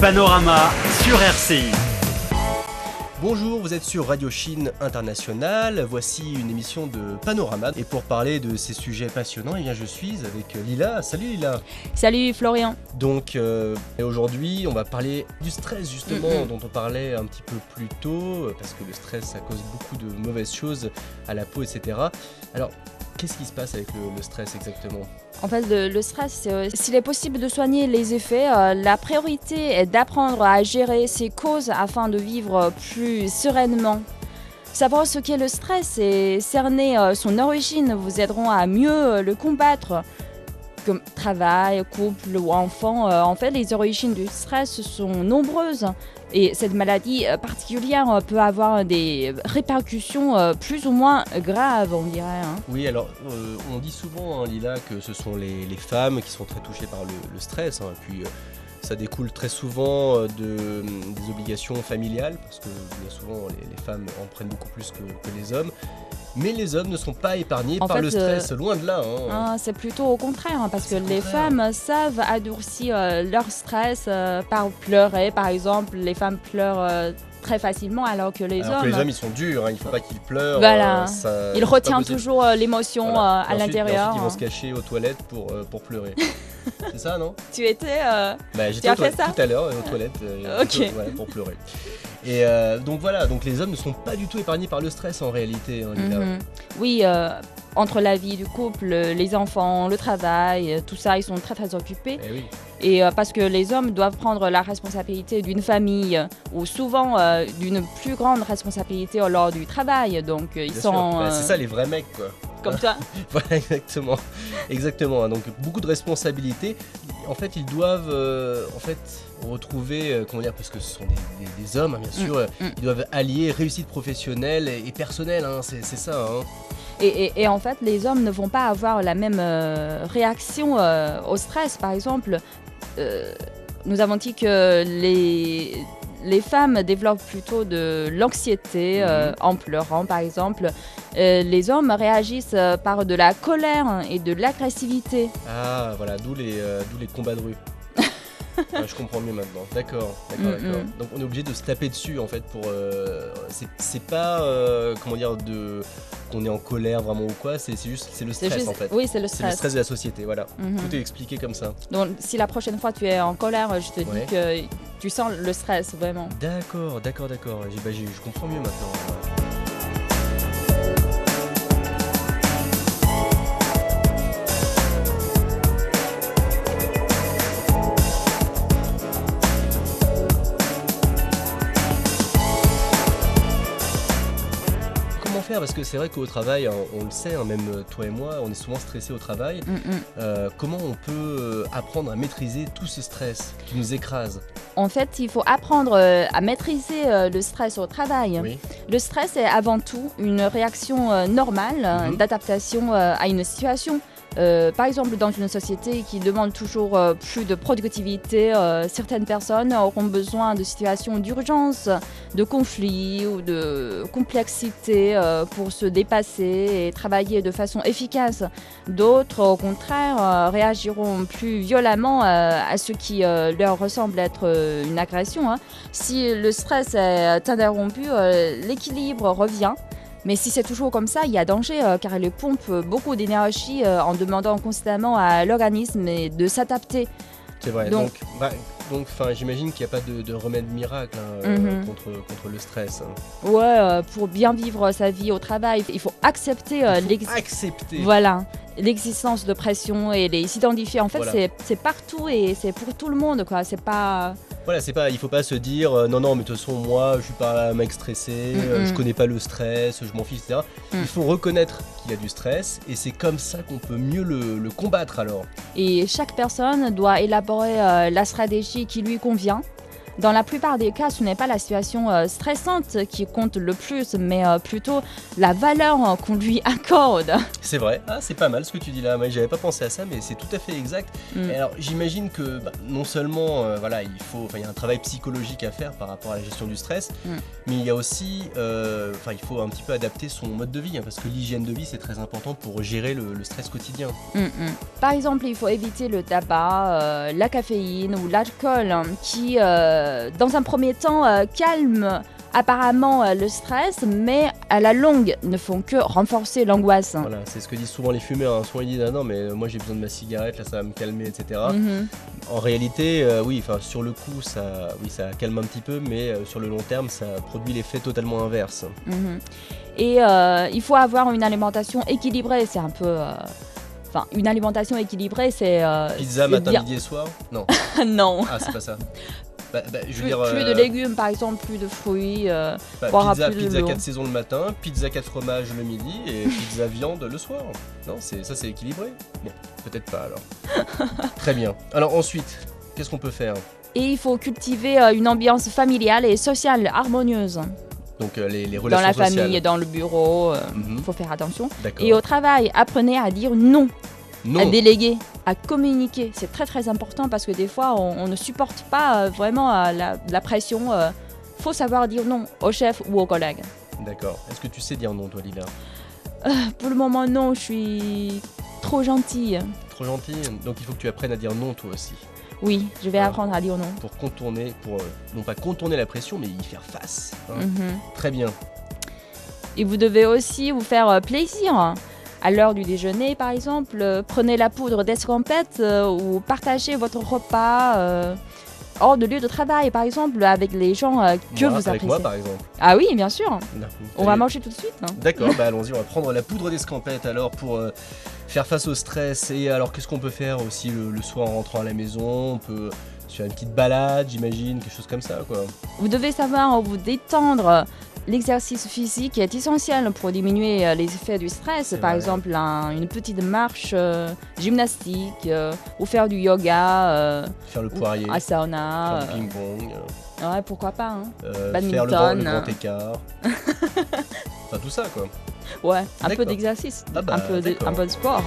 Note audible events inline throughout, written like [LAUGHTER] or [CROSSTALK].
Panorama sur RCI. Bonjour, vous êtes sur Radio Chine International. Voici une émission de Panorama. Et pour parler de ces sujets passionnants, eh bien, je suis avec Lila. Salut Lila. Salut Florian. Donc euh, aujourd'hui, on va parler du stress justement Mm, mm. dont on parlait un petit peu plus tôt, parce que le stress, ça cause beaucoup de mauvaises choses à la peau, etc. Alors, qu'est-ce qui se passe avec le, stress exactement En fait, le, stress, euh, s'il est possible de soigner les effets, euh, la priorité est d'apprendre à gérer ses causes afin de vivre plus sereinement. Savoir ce qu'est le stress et cerner euh, son origine vous aideront à mieux euh, le combattre. Comme travail, couple ou enfant, euh, en fait, les origines du stress sont nombreuses. Et cette maladie euh, particulière euh, peut avoir des répercussions euh, plus ou moins graves, on dirait. hein. Oui, alors on dit souvent, hein, Lila, que ce sont les, femmes qui sont très touchées par le, stress. hein, puis ça découle très souvent euh, de, des obligations familiales, parce que bien souvent les, les femmes en prennent beaucoup plus que, que les hommes. Mais les hommes ne sont pas épargnés En par fait, le stress, loin de là. hein. Ah, c'est plutôt au contraire, hein, parce que les femmes savent adoucir euh, leur stress euh, par pleurer. Par exemple, les femmes pleurent euh, très facilement, alors que les Alors hommes, que les hommes ils sont durs, hein, il faut pas qu'ils pleurent. Voilà. euh, ça- retiennent possible. toujours euh, l'émotion Voilà. euh, à l'intérieur. Ils vont hein. se cacher aux toilettes pour, euh, pour pleurer. [LAUGHS] [LAUGHS] c'est ça, non? Tu étais. euh, Bah, J'étais as fait ça? Tout à l'heure euh, aux toilettes euh, [LAUGHS] pour- voilà, pour pleurer. Et euh, donc voilà, donc les hommes ne sont pas du tout épargnés par le stress en réalité. hein, mhm. Oui, entre la vie du couple, les enfants, le travail, tout ça, ils sont très très occupés. Eh oui. Et parce que les hommes doivent prendre la responsabilité d'une famille ou souvent d'une plus grande responsabilité lors du travail. Donc ils Bien sont. Bah, c'est ça les vrais mecs quoi. Comme toi. [LAUGHS] Voilà exactement, exactement. hein. Donc beaucoup de responsabilités. En fait, ils doivent euh, en fait retrouver, euh, comment dire, parce que ce sont des, des- des hommes, hein, bien sûr. euh, mm. Ils doivent allier réussite professionnelle et, et personnelle. hein, c'est ça. hein. Et, et- et en fait, les hommes ne vont pas avoir la même euh, réaction euh, au stress. Par exemple, euh, nous avons dit que les, les femmes développent plutôt de l'anxiété euh, Mhm. en pleurant, par exemple. Euh, les hommes réagissent euh, par de la colère et de l'agressivité. Ah voilà, d'où les, euh, d'où les combats de rue. [LAUGHS] Je comprends mieux maintenant. D'accord, d'accord, Mm, d'accord. mm. Donc on est obligé de se taper dessus en fait pour. euh, c'est- pas euh, comment dire de qu'on est en colère vraiment ou quoi. C'est juste c'est le stress juste- en fait. Oui, c'est le C'est le stress. stress de la société. Voilà. Mhm. Tout est expliqué comme ça. Donc, si la prochaine fois tu es en colère, je te Ouais. dis que tu sens le stress vraiment. D'accord, d'accord, d'accord. Bah, je comprends mieux maintenant. Faire Parce que c'est vrai qu'au travail, hein, on le sait, hein, même euh, toi et moi, on est souvent stressé au travail. Mm, mm. Euh, comment on peut euh, apprendre à maîtriser tout ce stress qui nous écrase? En fait, il faut apprendre à maîtriser le stress au travail. Oui. Le stress est avant tout une réaction normale Mhm. d'adaptation à une situation. Euh, par exemple, dans une société qui demande toujours euh, plus de productivité, euh, certaines personnes auront besoin de situations d'urgence, de conflits ou de complexité pour se dépasser et travailler de façon efficace. D'autres, au contraire, réagiront plus violemment à ce qui leur ressemble être une agression. hein. Si le stress est interrompu, l'équilibre revient. Mais si c'est toujours comme ça, il y a danger euh, car il pompe beaucoup d'énergie euh, en demandant constamment à l'organisme de s'adapter. C'est vrai. Donc, Donc- bah, donc, j'imagine qu'il n'y a pas de, de remède miracle hein, euh, Mhm. contre, contre le stress. hein. Ouais, pour bien vivre sa vie au travail, il faut accepter Il faut l'ex- accepter. voilà, l'existence de pression et les s'identifier. En fait, Voilà. c'est- c'est partout et c'est pour tout le monde. quoi. C'est pas. Voilà, c'est pas, il faut pas se dire euh, non non, mais de toute façon moi, je suis pas un mec stressé, euh, Mhm. je connais pas le stress, je m'en fiche, etc. Mhm. Il faut reconnaître qu'il y a du stress et c'est comme ça qu'on peut mieux le, le combattre alors. Et chaque personne doit élaborer euh, la stratégie qui lui convient. Dans la plupart des cas, ce n'est pas la situation euh, stressante qui compte le plus, mais euh, plutôt la valeur euh, qu'on lui accorde. [LAUGHS] C'est vrai, ah, c'est pas mal ce que tu dis là, j'avais pas pensé à ça, mais c'est tout à fait exact. Mm. Et alors j'imagine que bah, non seulement voilà, il faut, il y a un travail psychologique à faire par rapport à la gestion du stress, Mm. mais il y a aussi, enfin il faut un petit peu adapter son mode de vie, hein, parce que l'hygiène de vie c'est très important pour gérer le, le stress quotidien. Mm. Par exemple, il faut éviter le tabac, la caféine ou l'alcool hein, qui, dans un premier temps, euh, calment apparemment euh, le stress, mais à la longue ne font que renforcer l'angoisse. Voilà, c'est ce que disent souvent les fumeurs. Hein. Souvent ils disent ah non mais euh, moi j'ai besoin de ma cigarette, là ça va me calmer, etc. Mhm. En réalité, euh, oui, enfin sur le coup ça, oui ça calme un petit peu, mais euh, sur le long terme ça produit l'effet totalement inverse. Mhm. Et euh, il faut avoir une alimentation équilibrée. C'est un peu. euh, Enfin, une alimentation équilibrée, c'est. euh, Pizza matin, dire- midi et soir? Non, [LAUGHS] non. ah c'est pas ça. [LAUGHS] Bah, bah, je veux Plus, dire, plus de euh, légumes, par exemple, plus de fruits. euh, bah, boire pizza, de pizza l'eau. 4 saisons le matin, pizza 4 fromages le midi et [LAUGHS] pizza viande le soir. Non, c'est ça c'est équilibré. Bon, peut-être pas alors. [LAUGHS] Très bien. Alors ensuite, qu'est-ce qu'on peut faire? Et il faut cultiver euh, une ambiance familiale et sociale harmonieuse. Donc euh, les, les Dans la sociales. famille, dans le bureau, il Mhm, faut faire attention. Et au travail, apprenez à dire non, à déléguer, à communiquer. C'est très très important parce que des fois, on, on ne supporte pas euh, vraiment euh, la, la pression. Il faut savoir dire non au chef ou aux collègues. D'accord. Est-ce que tu sais dire non, toi, Lila? Pour le moment, non, je suis trop gentille. Trop gentil. Donc il faut que tu apprennes à dire non, toi aussi, Oui, je vais apprendre à dire non. pour contourner, pour euh, non pas contourner la pression, mais y faire face. hein. Mhm. Très bien. Et vous devez aussi vous faire euh, plaisir. À l'heure du déjeuner, par exemple, euh, prenez la poudre d'escampette euh, ou partagez votre repas euh, hors de lieu de travail, par exemple, avec les gens euh, que Moi, vous avec appréciez. moi, par exemple. Ah oui, bien sûr. Non. On va manger tout de suite. D'accord, bah allons-y, on va prendre la poudre d'escampette alors pour euh, faire face au stress. Et alors, qu'est-ce qu'on peut faire aussi le, le soir en rentrant à la maison? On peut se faire une petite balade, j'imagine, quelque chose comme ça, quoi. Vous devez savoir vous détendre. L'exercice physique est essentiel pour diminuer euh, les effets du stress. Par vrai. exemple, un- une petite marche euh, gymnastique euh, ou faire du yoga, euh, Faire le poirier, un sauna. faire du ping-pong, ouais, pourquoi pas. hein. Badminton, faire le grand, le grand écart. [LAUGHS] enfin, tout ça, quoi. Ouais, un peu d'exercice, Ah bah, un, peu de, d'accord. un peu de sport.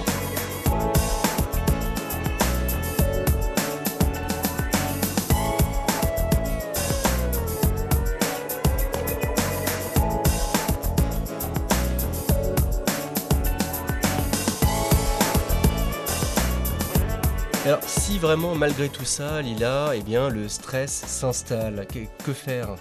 Alors, si vraiment, malgré tout ça, Lila, eh bien, le stress s'installe, que, que faire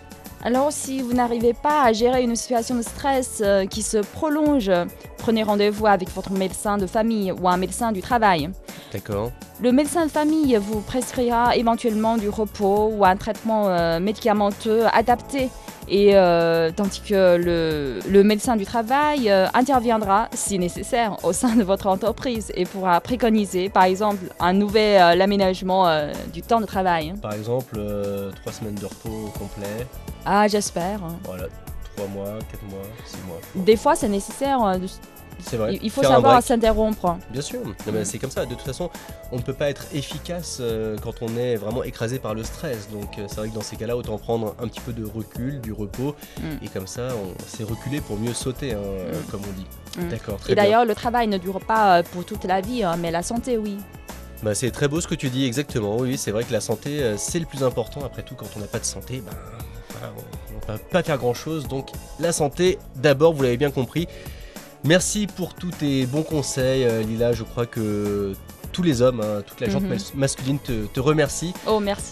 Alors, si vous n'arrivez pas à gérer une situation de stress euh, qui se prolonge, prenez rendez-vous avec votre médecin de famille ou un médecin du travail. D'accord. Le médecin de famille vous prescrira éventuellement du repos ou un traitement euh, médicamenteux adapté. Et euh, tandis que le, le médecin du travail euh, interviendra, si nécessaire, au sein de votre entreprise et pourra préconiser, par exemple, un nouvel euh, aménagement euh, du temps de travail. Par exemple, trois semaines de repos complet, Ah, j'espère. voilà, trois mois, quatre mois, six mois. Des fois, c'est nécessaire. Euh, de- C'est vrai. il faut Faire savoir s'interrompre. Bien sûr, mais c'est comme ça. De toute façon, on ne peut pas être efficace euh, quand on est vraiment écrasé par le stress. Donc euh, c'est vrai que dans ces cas-là, autant prendre un petit peu de recul, du repos, Mm. et comme ça, on s'est reculé pour mieux sauter, hein, euh, Mm. comme on dit. Mm. D'accord, très Et d'ailleurs, le travail ne dure pas euh, pour toute la vie, hein, mais la santé, oui. Bah, c'est très beau ce que tu dis, exactement. Oui, c'est vrai que la santé, euh, c'est le plus important. Après tout, quand on n'a pas de santé, ben, voilà, on ne peut pas faire grand-chose. Donc la santé, d'abord, vous l'avez bien compris. Merci pour tous tes bons conseils, euh, Lila. Je crois que tous les hommes, hein, toute la gente Mhm. mas- masculine te, te remercie. Oh, merci.